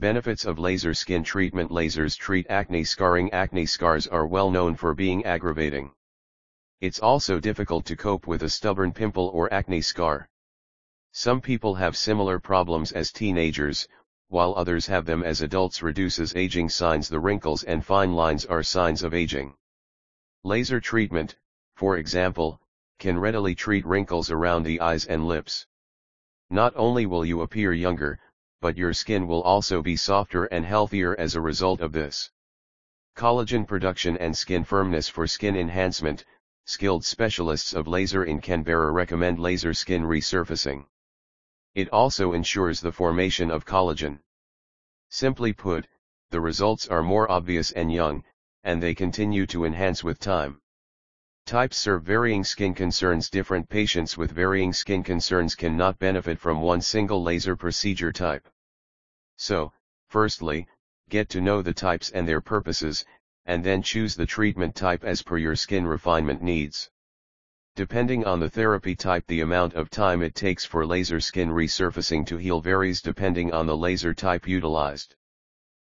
Benefits of laser skin treatment Lasers treat acne scarring Acne scars are well known for being aggravating. It's also difficult to cope with a stubborn pimple or acne scar. Some people have similar problems as teenagers, while others have them as adults reduces aging signs the wrinkles and fine lines are signs of aging. Laser treatment, for example, can readily treat wrinkles around the eyes and lips. Not only will you appear younger, but your skin will also be softer and healthier as a result of this. Collagen production and skin firmness for skin enhancement, skilled specialists of laser in Canberra recommend laser skin resurfacing. It also ensures the formation of collagen. Simply put, the results are more obvious and young, and they continue to enhance with time. Types serve varying skin concerns Different patients with varying skin concerns cannot benefit from one single laser procedure type. So, firstly, get to know the types and their purposes, and then choose the treatment type as per your skin refinement needs. Depending on the therapy type the amount of time it takes for laser skin resurfacing to heal varies depending on the laser type utilized.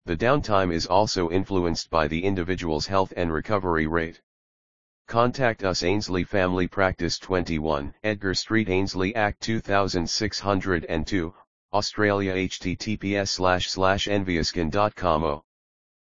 The downtime is also influenced by the individual's health and recovery rate. Contact us Ainslie Family Practice 21 Edgar Street Ainslie Act 2602 Australia https slash slash